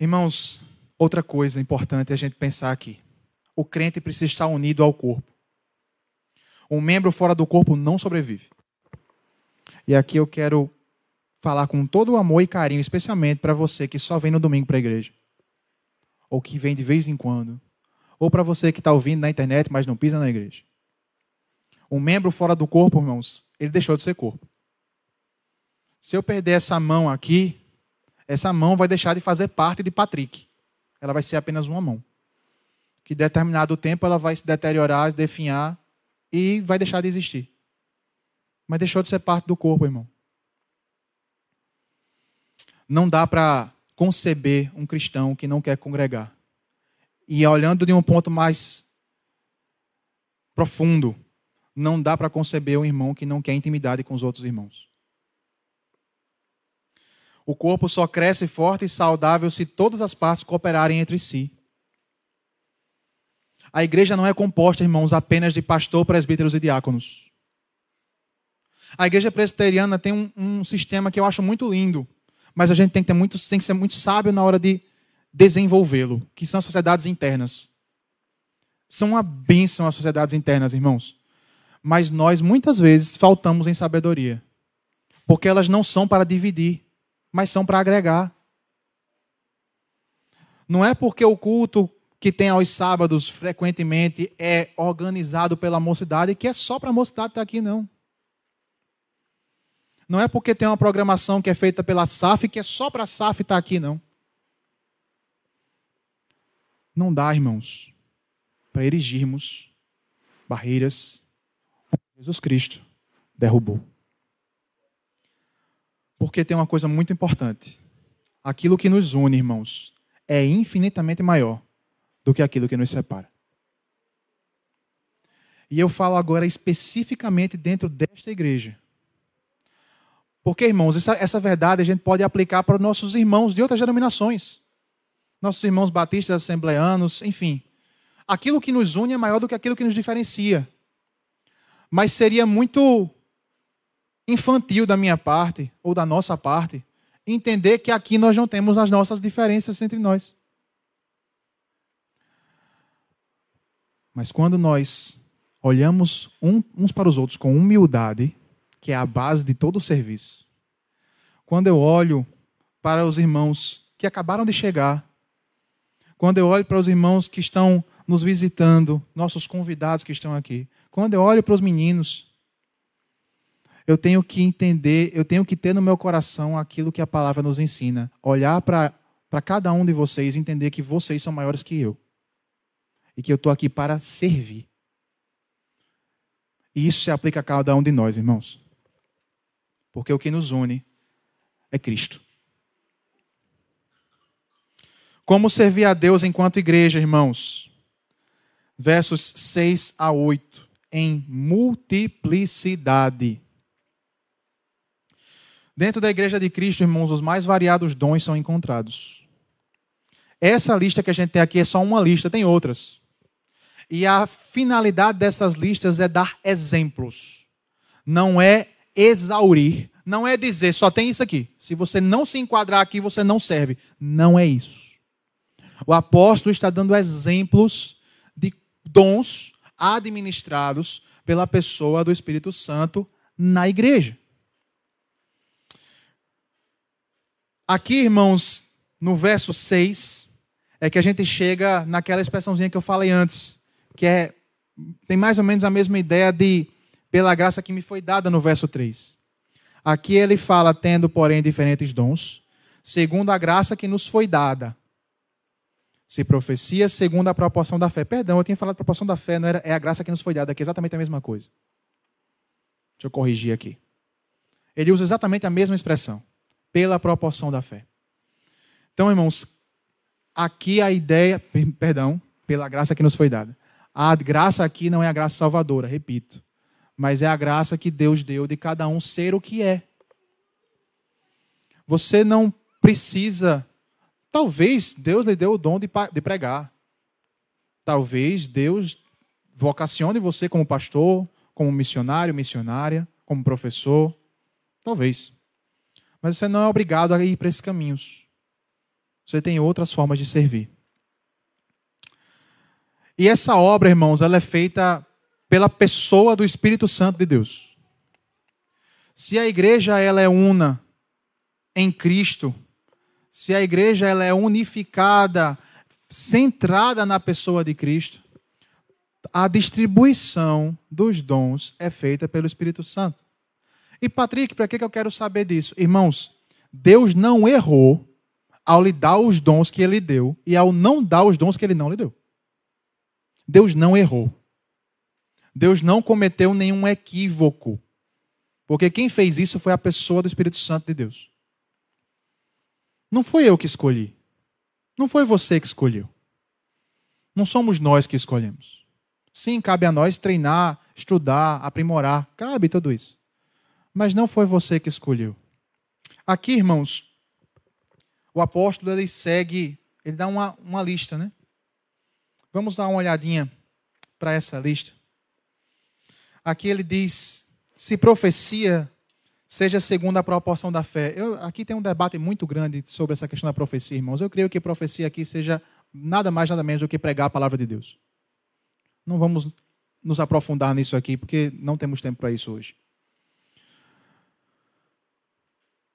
Irmãos, outra coisa importante a gente pensar aqui. O crente precisa estar unido ao corpo. Um membro fora do corpo não sobrevive. E aqui eu quero falar com todo o amor e carinho, especialmente para você que só vem no domingo para a igreja, ou que vem de vez em quando, ou para você que está ouvindo na internet, mas não pisa na igreja. Um membro fora do corpo, irmãos, ele deixou de ser corpo. Se eu perder essa mão aqui, essa mão vai deixar de fazer parte de Patrick. Ela vai ser apenas uma mão. Que determinado tempo ela vai se deteriorar, se definhar, e vai deixar de existir. Mas deixou de ser parte do corpo, irmão. Não dá para conceber um cristão que não quer congregar. E olhando de um ponto mais profundo, não dá para conceber um irmão que não quer intimidade com os outros irmãos. O corpo só cresce forte e saudável se todas as partes cooperarem entre si. A igreja não é composta, irmãos, apenas de pastor, presbíteros e diáconos. A igreja presbiteriana tem um, um, sistema que eu acho muito lindo, mas a gente tem que, ter muito, tem que ser muito sábio na hora de desenvolvê-lo, que são as sociedades internas. São uma bênção as sociedades internas, irmãos. Mas nós, muitas vezes, faltamos em sabedoria. Porque elas não são para dividir, mas são para agregar. Não é porque o culto que tem aos sábados frequentemente é organizado pela mocidade, que é só para a mocidade estar aqui, não. Não é porque tem uma programação que é feita pela SAF que é só para a SAF estar aqui, não. Não dá, irmãos, para erigirmos barreiras Jesus Cristo derrubou. Porque tem uma coisa muito importante. Aquilo que nos une, irmãos, é infinitamente maior do que aquilo que nos separa. E eu falo agora especificamente dentro desta igreja. Porque, irmãos, essa, essa verdade a gente pode aplicar para os nossos irmãos de outras denominações. Nossos irmãos batistas, assembleanos, enfim. Aquilo que nos une é maior do que aquilo que nos diferencia. Mas seria muito infantil da minha parte ou da nossa parte entender que aqui nós não temos as nossas diferenças entre nós. Mas quando nós olhamos uns para os outros com humildade, que é a base de todo o serviço, quando eu olho para os irmãos que acabaram de chegar, quando eu olho para os irmãos que estão nos visitando, nossos convidados que estão aqui, quando eu olho para os meninos, eu tenho que entender, eu tenho que ter no meu coração aquilo que a palavra nos ensina. Olhar para cada um de vocês e entender que vocês são maiores que eu. E que eu estou aqui para servir. E isso se aplica a cada um de nós, irmãos. Porque o que nos une é Cristo. Como servir a Deus enquanto igreja, irmãos? Versos 6 a 8. Em multiplicidade. Dentro da igreja de Cristo, irmãos, os mais variados dons são encontrados. Essa lista que a gente tem aqui é só uma lista, tem outras. E a finalidade dessas listas é dar exemplos. Não é exaurir, não é dizer só tem isso aqui. Se você não se enquadrar aqui, você não serve. Não é isso. O apóstolo está dando exemplos de dons administrados pela pessoa do Espírito Santo na igreja. Aqui, irmãos, no verso 6, é que a gente chega naquela expressãozinha que eu falei antes, que é tem mais ou menos a mesma ideia de pela graça que me foi dada no verso 3. Aqui ele fala, tendo, porém, diferentes dons, segundo a graça que nos foi dada. Se profecia segundo a proporção da fé. Perdão, eu tinha falado proporção da fé, não era, é a graça que nos foi dada, que é exatamente a mesma coisa. Deixa eu corrigir aqui. Ele usa exatamente a mesma expressão. Pela proporção da fé. Então, irmãos, aqui a ideia, perdão, pela graça que nos foi dada. A graça aqui não é a graça salvadora, repito mas é a graça que Deus deu de cada um ser o que é. Você não precisa. Talvez Deus lhe deu o dom de pregar. Talvez Deus vocacione você como pastor, como missionário, missionária, como professor. Talvez. Mas você não é obrigado a ir para esses caminhos. Você tem outras formas de servir. E essa obra, irmãos, ela é feita pela pessoa do Espírito Santo de Deus. Se a igreja ela é una em Cristo, se a igreja ela é unificada, centrada na pessoa de Cristo, a distribuição dos dons é feita pelo Espírito Santo. E Patrick, para que eu quero saber disso? Irmãos, Deus não errou ao lhe dar os dons que ele deu e ao não dar os dons que ele não lhe deu. Deus não errou. Deus não cometeu nenhum equívoco. Porque quem fez isso foi a pessoa do Espírito Santo de Deus. Não foi eu que escolhi. Não foi você que escolheu. Não somos nós que escolhemos. Sim, cabe a nós treinar, estudar, aprimorar. Cabe tudo isso. Mas não foi você que escolheu. Aqui, irmãos, o apóstolo ele segue, ele dá uma, uma lista, né? Vamos dar uma olhadinha para essa lista aqui ele diz: se profecia seja segundo a proporção da fé. Eu, aqui tem um debate muito grande sobre essa questão da profecia, irmãos. Eu creio que profecia aqui seja nada mais, nada menos do que pregar a palavra de Deus. Não vamos nos aprofundar nisso aqui, porque não temos tempo para isso hoje.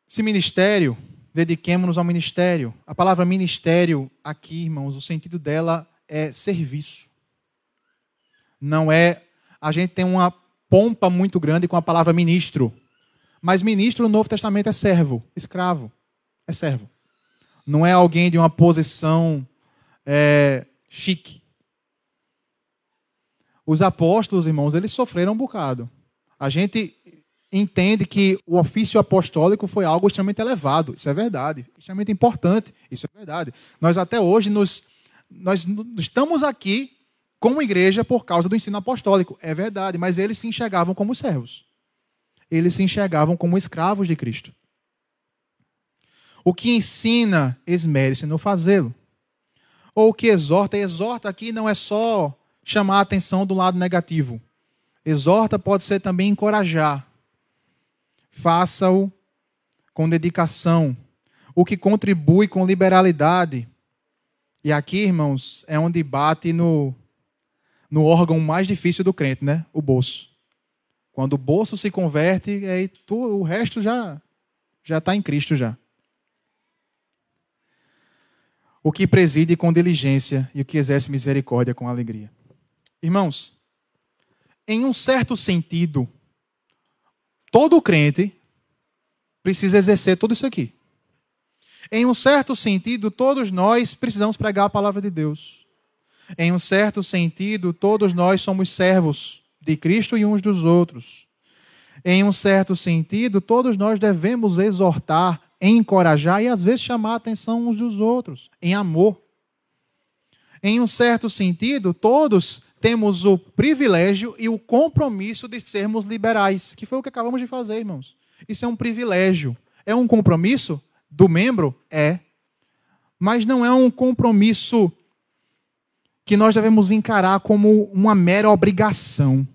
Se ministério, dediquemos-nos ao ministério. A palavra ministério aqui, irmãos, o sentido dela é serviço. Não é a gente tem uma pompa muito grande com a palavra ministro. Mas ministro no Novo Testamento é servo, escravo. É servo. Não é alguém de uma posição é, chique. Os apóstolos, irmãos, eles sofreram um bocado. A gente entende que o ofício apostólico foi algo extremamente elevado. Isso é verdade. Extremamente importante. Isso é verdade. Nós até hoje nos, nós estamos aqui como igreja por causa do ensino apostólico. É verdade, mas eles se enxergavam como servos. Eles se enxergavam como escravos de Cristo. O que ensina, esmere-se no fazê-lo. Ou o que exorta, exorta aqui não é só chamar a atenção do lado negativo. Exorta pode ser também encorajar. faça-o com dedicação. O que contribui com liberalidade. E aqui, irmãos, é onde bate no, no órgão mais difícil do crente, né? O bolso. Quando o bolso se converte, aí tu, o resto já já está em Cristo já. O que preside com diligência e o que exerce misericórdia com alegria. Irmãos, em um certo sentido, todo crente precisa exercer tudo isso aqui. Em um certo sentido, todos nós precisamos pregar a palavra de Deus. Em um certo sentido, todos nós somos servos de Cristo e uns dos outros. Em um certo sentido, todos nós devemos exortar, encorajar e às vezes chamar a atenção uns dos outros, em amor. Em um certo sentido, todos temos o privilégio e o compromisso de sermos liberais, que foi o que acabamos de fazer, irmãos. Isso é um privilégio. É um compromisso do membro? É. Mas não é um compromisso que nós devemos encarar como uma mera obrigação.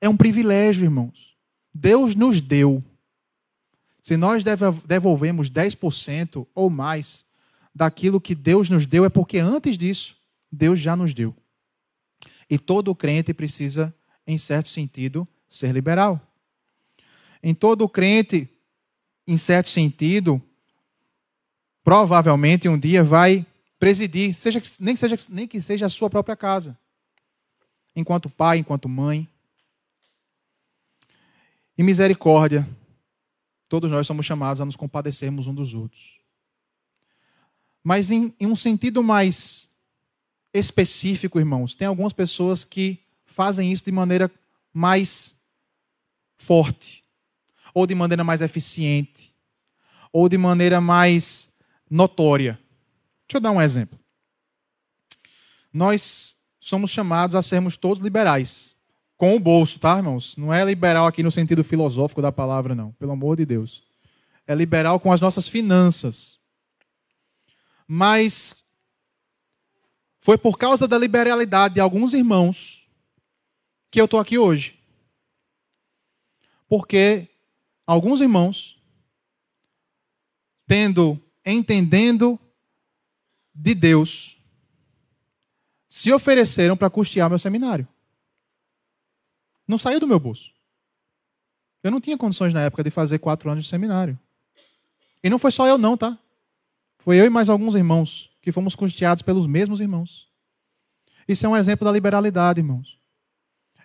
É um privilégio, irmãos. Deus nos deu. Se nós devolvemos 10% ou mais daquilo que Deus nos deu, é porque antes disso, Deus já nos deu. E todo crente precisa, em certo sentido, ser liberal. Em todo crente, em certo sentido, provavelmente um dia vai presidir, seja, nem, que seja, nem que seja a sua própria casa. Enquanto pai, enquanto mãe. E misericórdia, todos nós somos chamados a nos compadecermos um dos outros. Mas em, em um sentido mais específico, irmãos, tem algumas pessoas que fazem isso de maneira mais forte, ou de maneira mais eficiente, ou de maneira mais notória. Deixa eu dar um exemplo. Nós somos chamados a sermos todos liberais. Com o bolso, tá, irmãos? Não é liberal aqui no sentido filosófico da palavra, não. Pelo amor de Deus. É liberal com as nossas finanças. Mas foi por causa da liberalidade de alguns irmãos que eu estou aqui hoje. Porque alguns irmãos, tendo, entendendo de Deus se ofereceram para custear meu seminário. Não saiu do meu bolso. Eu não tinha condições na época de fazer quatro anos de seminário. E não foi só eu, não, tá? Foi eu e mais alguns irmãos que fomos custeados pelos mesmos irmãos. Isso é um exemplo da liberalidade, irmãos.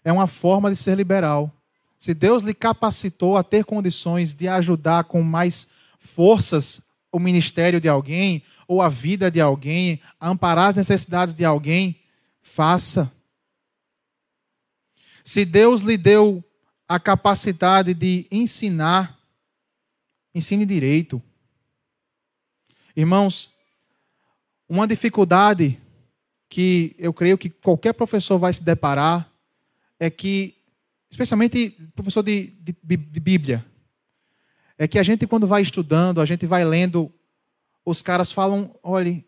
É uma forma de ser liberal. Se Deus lhe capacitou a ter condições de ajudar com mais forças o ministério de alguém, ou a vida de alguém, a amparar as necessidades de alguém, faça. Se Deus lhe deu a capacidade de ensinar, ensine direito. Irmãos, uma dificuldade que eu creio que qualquer professor vai se deparar é que, especialmente professor de, de, de Bíblia, é que a gente, quando vai estudando, a gente vai lendo os caras falam, olhe,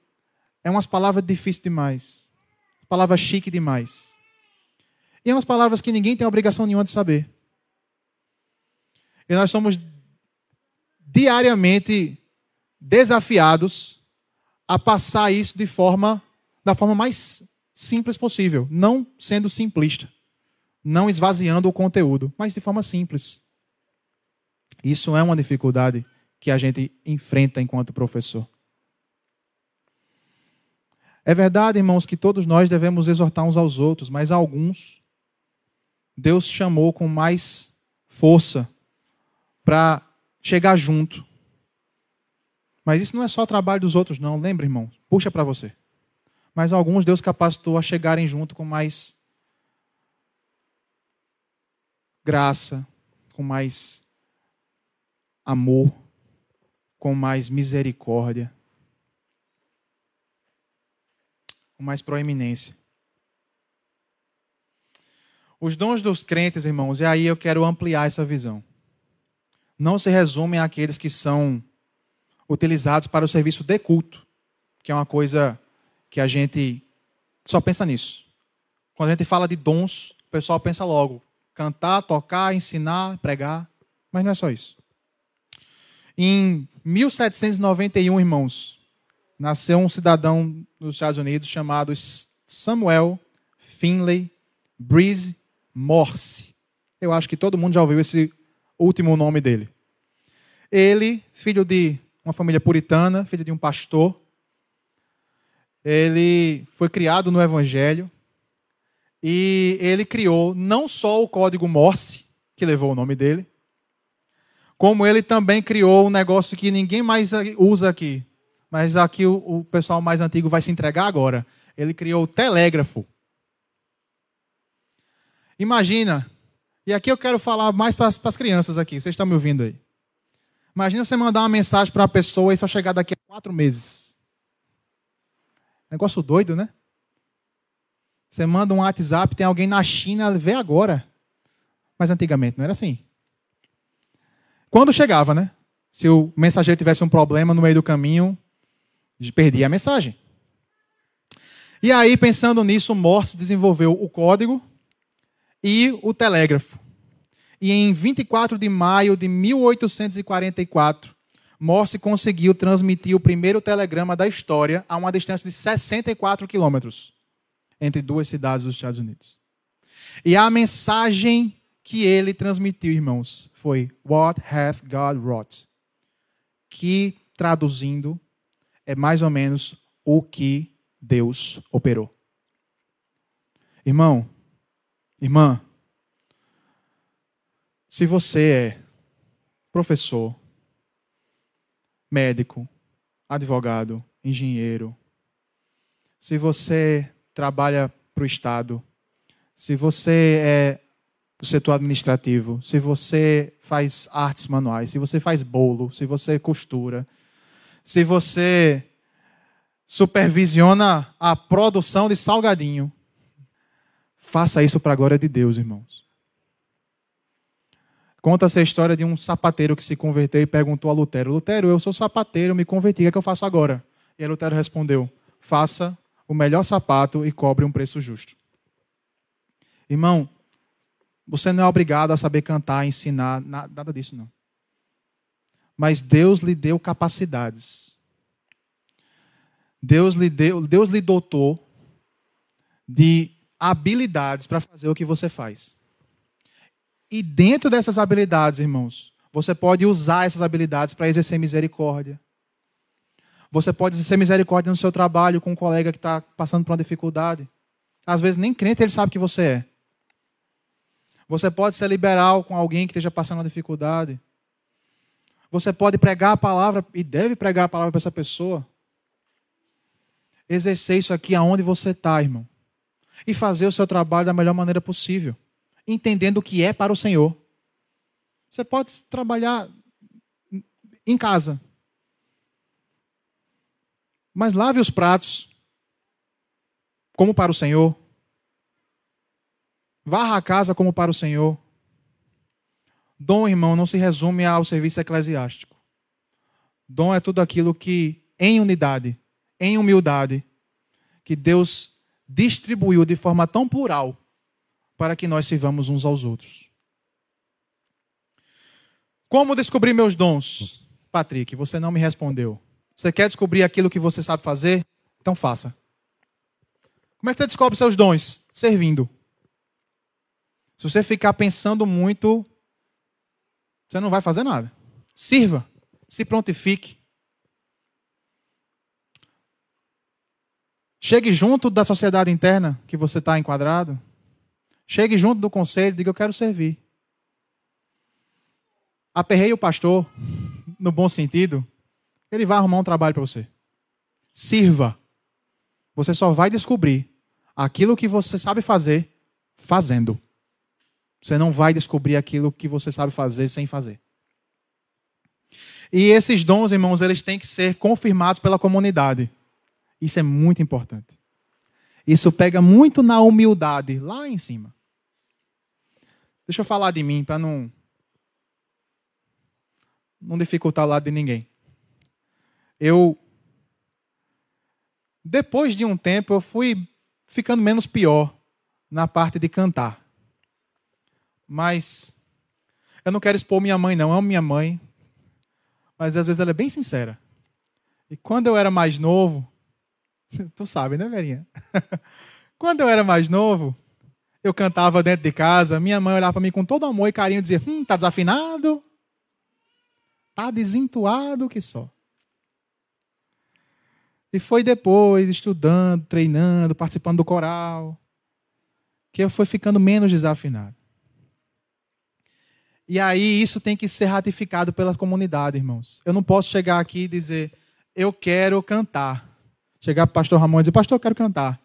é umas palavras difíceis demais. Palavra chique demais. E é umas palavras que ninguém tem obrigação nenhuma de saber. E nós somos diariamente desafiados a passar isso de forma da forma mais simples possível, não sendo simplista, não esvaziando o conteúdo, mas de forma simples. Isso é uma dificuldade que a gente enfrenta enquanto professor. É verdade, irmãos, que todos nós devemos exortar uns aos outros, mas alguns Deus chamou com mais força para chegar junto. Mas isso não é só trabalho dos outros, não. Lembra, irmão? Puxa para você. Mas alguns Deus capacitou a chegarem junto com mais graça, com mais amor com mais misericórdia, com mais proeminência. Os dons dos crentes, irmãos, e aí eu quero ampliar essa visão. Não se resumem àqueles que são utilizados para o serviço de culto, que é uma coisa que a gente só pensa nisso. Quando a gente fala de dons, o pessoal pensa logo: cantar, tocar, ensinar, pregar. Mas não é só isso. Em 1791, irmãos, nasceu um cidadão dos Estados Unidos chamado Samuel Finley Breeze Morse. Eu acho que todo mundo já ouviu esse último nome dele. Ele, filho de uma família puritana, filho de um pastor, ele foi criado no Evangelho e ele criou não só o código Morse, que levou o nome dele, como ele também criou um negócio que ninguém mais usa aqui, mas aqui o, o pessoal mais antigo vai se entregar agora. Ele criou o telégrafo. Imagina, e aqui eu quero falar mais para as crianças aqui, vocês estão me ouvindo aí. Imagina você mandar uma mensagem para uma pessoa e só chegar daqui a quatro meses. Negócio doido, né? Você manda um WhatsApp, tem alguém na China, vê agora. Mas antigamente não era assim. Quando chegava, né? Se o mensageiro tivesse um problema no meio do caminho, perdia a mensagem. E aí, pensando nisso, Morse desenvolveu o código e o telégrafo. E em 24 de maio de 1844, Morse conseguiu transmitir o primeiro telegrama da história a uma distância de 64 quilômetros entre duas cidades dos Estados Unidos. E a mensagem que ele transmitiu, irmãos, foi What hath God wrought? Que, traduzindo, é mais ou menos o que Deus operou. Irmão, irmã, se você é professor, médico, advogado, engenheiro, se você trabalha para o Estado, se você é do setor administrativo, se você faz artes manuais, se você faz bolo, se você costura, se você supervisiona a produção de salgadinho, faça isso para a glória de Deus, irmãos. Conta-se a história de um sapateiro que se converteu e perguntou a Lutero: Lutero, eu sou sapateiro, me converti, o que, é que eu faço agora? E Lutero respondeu: Faça o melhor sapato e cobre um preço justo. Irmão, você não é obrigado a saber cantar, ensinar, nada disso não. Mas Deus lhe deu capacidades. Deus lhe deu, Deus lhe dotou de habilidades para fazer o que você faz. E dentro dessas habilidades, irmãos, você pode usar essas habilidades para exercer misericórdia. Você pode exercer misericórdia no seu trabalho com um colega que está passando por uma dificuldade. Às vezes nem crente ele sabe que você é. Você pode ser liberal com alguém que esteja passando uma dificuldade. Você pode pregar a palavra e deve pregar a palavra para essa pessoa. Exercer isso aqui aonde você está, irmão. E fazer o seu trabalho da melhor maneira possível entendendo o que é para o Senhor. Você pode trabalhar em casa, mas lave os pratos como para o Senhor. Varra a casa como para o Senhor. Dom, irmão, não se resume ao serviço eclesiástico. Dom é tudo aquilo que, em unidade, em humildade, que Deus distribuiu de forma tão plural para que nós sirvamos uns aos outros. Como descobrir meus dons? Patrick, você não me respondeu. Você quer descobrir aquilo que você sabe fazer? Então faça. Como é que você descobre seus dons? Servindo. Se você ficar pensando muito, você não vai fazer nada. Sirva. Se prontifique. Chegue junto da sociedade interna que você está enquadrado. Chegue junto do conselho diga: Eu quero servir. Aperrei o pastor, no bom sentido, ele vai arrumar um trabalho para você. Sirva. Você só vai descobrir aquilo que você sabe fazer fazendo. Você não vai descobrir aquilo que você sabe fazer sem fazer. E esses dons, irmãos, eles têm que ser confirmados pela comunidade. Isso é muito importante. Isso pega muito na humildade, lá em cima. Deixa eu falar de mim, para não, não dificultar o lado de ninguém. Eu, depois de um tempo, eu fui ficando menos pior na parte de cantar. Mas eu não quero expor minha mãe, não. Eu amo minha mãe. mas às vezes ela é bem sincera. E quando eu era mais novo, tu sabe, né, Verinha? quando eu era mais novo, eu cantava dentro de casa, minha mãe olhava para mim com todo amor e carinho e dizia: Hum, tá desafinado? Tá desentuado que só. E foi depois, estudando, treinando, participando do coral, que eu fui ficando menos desafinado. E aí isso tem que ser ratificado pela comunidade, irmãos. Eu não posso chegar aqui e dizer, eu quero cantar. Chegar para o pastor Ramon e dizer, pastor, eu quero cantar.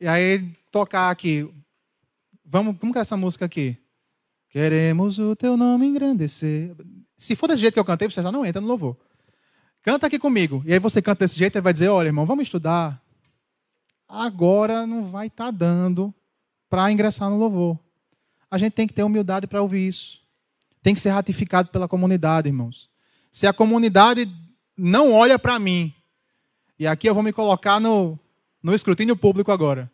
E aí tocar aqui. Vamos, como que é essa música aqui? Queremos o teu nome engrandecer. Se for desse jeito que eu cantei, você já não entra no louvor. Canta aqui comigo. E aí você canta desse jeito, ele vai dizer: Olha, irmão, vamos estudar. Agora não vai estar tá dando para ingressar no louvor. A gente tem que ter humildade para ouvir isso. Tem que ser ratificado pela comunidade, irmãos. Se a comunidade não olha para mim, e aqui eu vou me colocar no, no escrutínio público agora.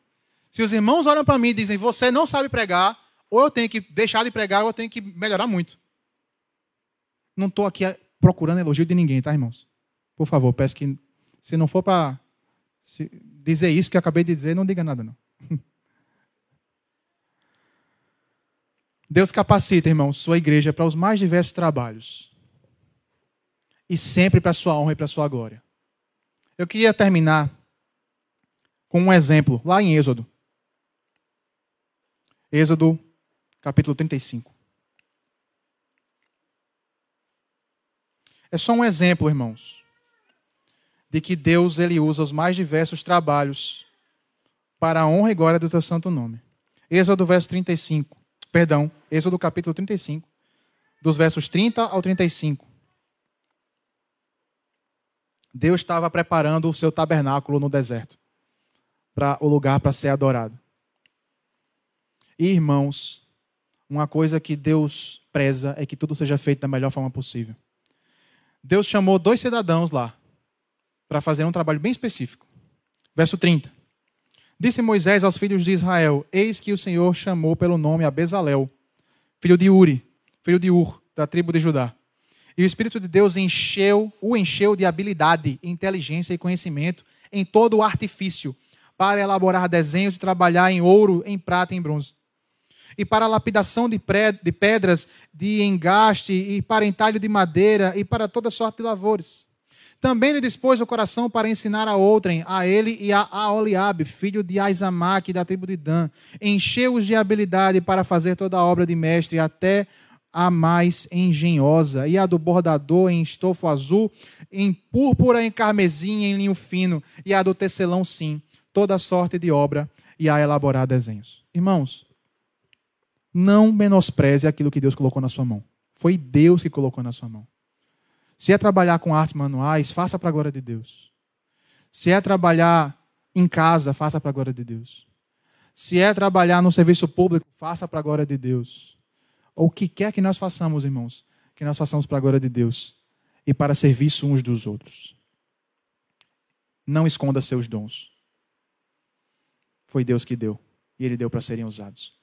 Se os irmãos olham para mim e dizem, você não sabe pregar, ou eu tenho que deixar de pregar, ou eu tenho que melhorar muito. Não estou aqui procurando elogio de ninguém, tá, irmãos? Por favor, peço que, se não for para dizer isso que eu acabei de dizer, não diga nada, não. Deus capacita, irmãos, sua igreja para os mais diversos trabalhos. E sempre para a sua honra e para a sua glória. Eu queria terminar com um exemplo, lá em Êxodo. Êxodo, capítulo 35. É só um exemplo, irmãos, de que Deus ele usa os mais diversos trabalhos para a honra e glória do teu santo nome. Êxodo verso 35. Perdão, Êxodo capítulo 35, dos versos 30 ao 35. Deus estava preparando o seu tabernáculo no deserto, para o lugar para ser adorado. E, irmãos, uma coisa que Deus preza é que tudo seja feito da melhor forma possível. Deus chamou dois cidadãos lá para fazer um trabalho bem específico. Verso 30. Disse Moisés aos filhos de Israel: Eis que o Senhor chamou pelo nome a Bezalel, filho de Uri, filho de Ur, da tribo de Judá. E o Espírito de Deus encheu, o encheu de habilidade, inteligência e conhecimento em todo o artifício, para elaborar desenhos e trabalhar em ouro, em prata e em bronze. E para a lapidação de pedras, de engaste, e para entalho de madeira, e para toda sorte de lavores. Também lhe dispôs o coração para ensinar a outrem, a ele e a Aoliabe, filho de Aizamaque, da tribo de Dan. Encheu-os de habilidade para fazer toda a obra de mestre, até a mais engenhosa, e a do bordador em estofo azul, em púrpura, em carmesim, em linho fino, e a do tecelão sim, toda sorte de obra, e a elaborar desenhos. Irmãos, não menospreze aquilo que Deus colocou na sua mão. Foi Deus que colocou na sua mão. Se é trabalhar com artes manuais, faça para a glória de Deus. Se é trabalhar em casa, faça para a glória de Deus. Se é trabalhar no serviço público, faça para a glória de Deus. Ou o que quer que nós façamos, irmãos, que nós façamos para a glória de Deus e para serviço uns dos outros. Não esconda seus dons. Foi Deus que deu, e Ele deu para serem usados.